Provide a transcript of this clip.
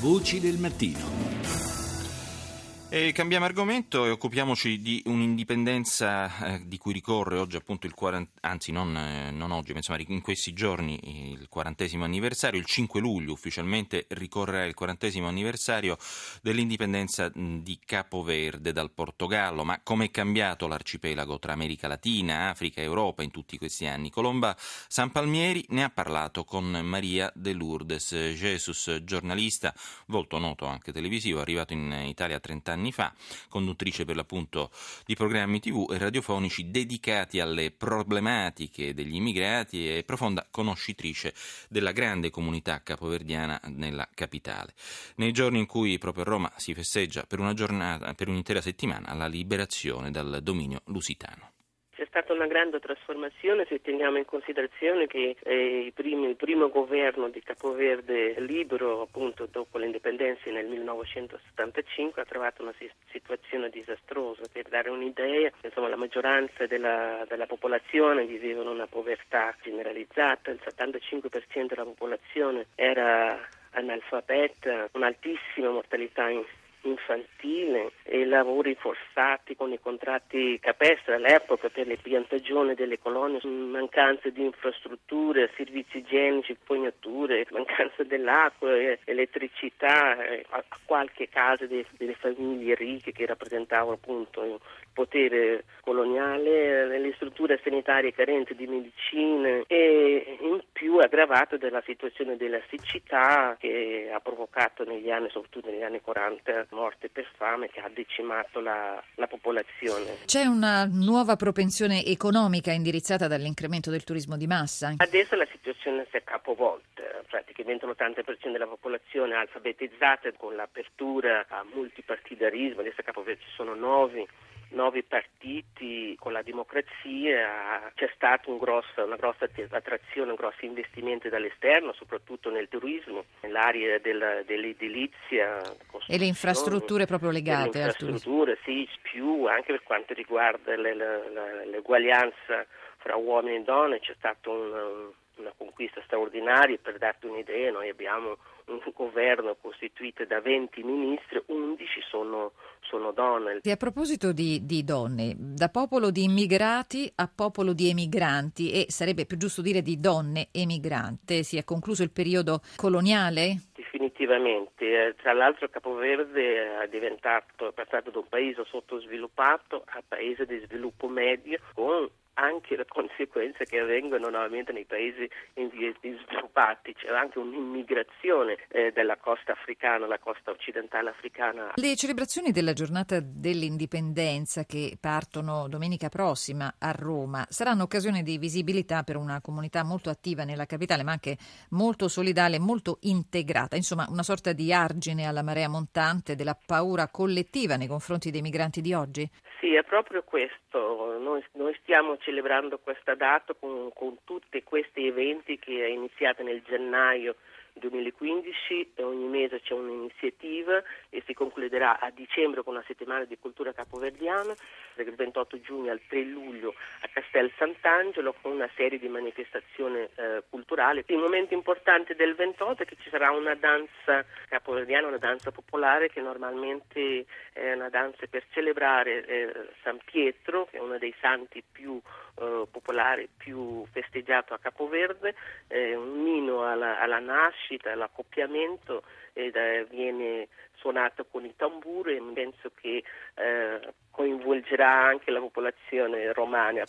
Voci del mattino. E cambiamo argomento e occupiamoci di un'indipendenza eh, di cui ricorre oggi appunto il 40, anzi non, eh, non, oggi, ma insomma in questi giorni il quarantesimo anniversario, il 5 luglio ufficialmente ricorrerà il quarantesimo anniversario dell'indipendenza di Capoverde dal Portogallo, ma come è cambiato l'arcipelago tra America Latina, Africa e Europa in tutti questi anni? Colomba San Palmieri ne ha parlato con Maria de Lourdes Jesus, giornalista, volto noto anche televisivo, arrivato in Italia a 30 anni anni fa, conduttrice per l'appunto di programmi tv e radiofonici dedicati alle problematiche degli immigrati e profonda conoscitrice della grande comunità capoverdiana nella capitale. Nei giorni in cui proprio a Roma si festeggia per una giornata, per un'intera settimana, la liberazione dal dominio lusitano stata una grande trasformazione se teniamo in considerazione che eh, primi, il primo governo di Capoverde libero appunto dopo l'indipendenza nel 1975 ha trovato una situazione disastrosa. Per dare un'idea, insomma, la maggioranza della, della popolazione viveva in una povertà generalizzata, il 75% della popolazione era analfabeta, un'altissima mortalità in infantile e lavori forzati con i contratti capestri all'epoca per le piantagioni delle colonie, mancanza di infrastrutture, servizi igienici, fognature, mancanza dell'acqua, elettricità, a qualche casa delle famiglie ricche che rappresentavano appunto il potere coloniale, le strutture sanitarie carenti di medicina e aggravato dalla situazione della siccità che ha provocato negli anni, soprattutto negli anni 40, morte per fame che ha decimato la, la popolazione. C'è una nuova propensione economica indirizzata dall'incremento del turismo di massa? Adesso la situazione si è capovolta, praticamente l'80% della popolazione alfabetizzata con l'apertura a multipartidarismo, adesso a Capoverde ci sono nove nuovi partiti con la democrazia c'è stata un grosso, una grossa attrazione, un grosso investimento dall'esterno, soprattutto nel turismo, nell'area del, dell'edilizia. E le infrastrutture proprio legate al turismo? sì, più anche per quanto riguarda le, le, l'eguaglianza fra uomini e donne c'è stata un, una conquista straordinaria, per darti un'idea noi abbiamo un governo costituito da 20 ministri, 11 sono, sono donne. E a proposito di, di, donne, da popolo di immigrati a popolo di emigranti e sarebbe più giusto dire di donne emigrante, si è concluso il periodo coloniale? Definitivamente, eh, tra l'altro Capoverde è diventato, è passato da un paese sottosviluppato a paese di sviluppo medio con anche le conseguenze che avvengono normalmente nei paesi sviluppati, c'è anche un'immigrazione eh, della costa africana, la costa occidentale africana. Le celebrazioni della giornata dell'indipendenza che partono domenica prossima a Roma saranno occasione di visibilità per una comunità molto attiva nella capitale, ma anche molto solidale, molto integrata, insomma una sorta di argine alla marea montante della paura collettiva nei confronti dei migranti di oggi? Sì, è proprio questo. Noi, noi stiamo celebrando questa data con, con tutti questi eventi che è iniziata nel gennaio 2015 ogni mese c'è un'iniziativa e si concluderà a dicembre con una settimana di cultura capoverdiana, dal 28 giugno al 3 luglio a Castel Sant'Angelo con una serie di manifestazioni eh, culturali. Il momento importante del 28 è che ci sarà una danza capoverdiana, una danza popolare che normalmente è una danza per celebrare eh, San Pietro, che è uno dei santi più eh, popolare più festeggiato a Capoverde, eh, un nino alla, alla nascita, all'accoppiamento ed eh, viene suonato con i tamburi e penso che eh, coinvolgerà anche la popolazione romana.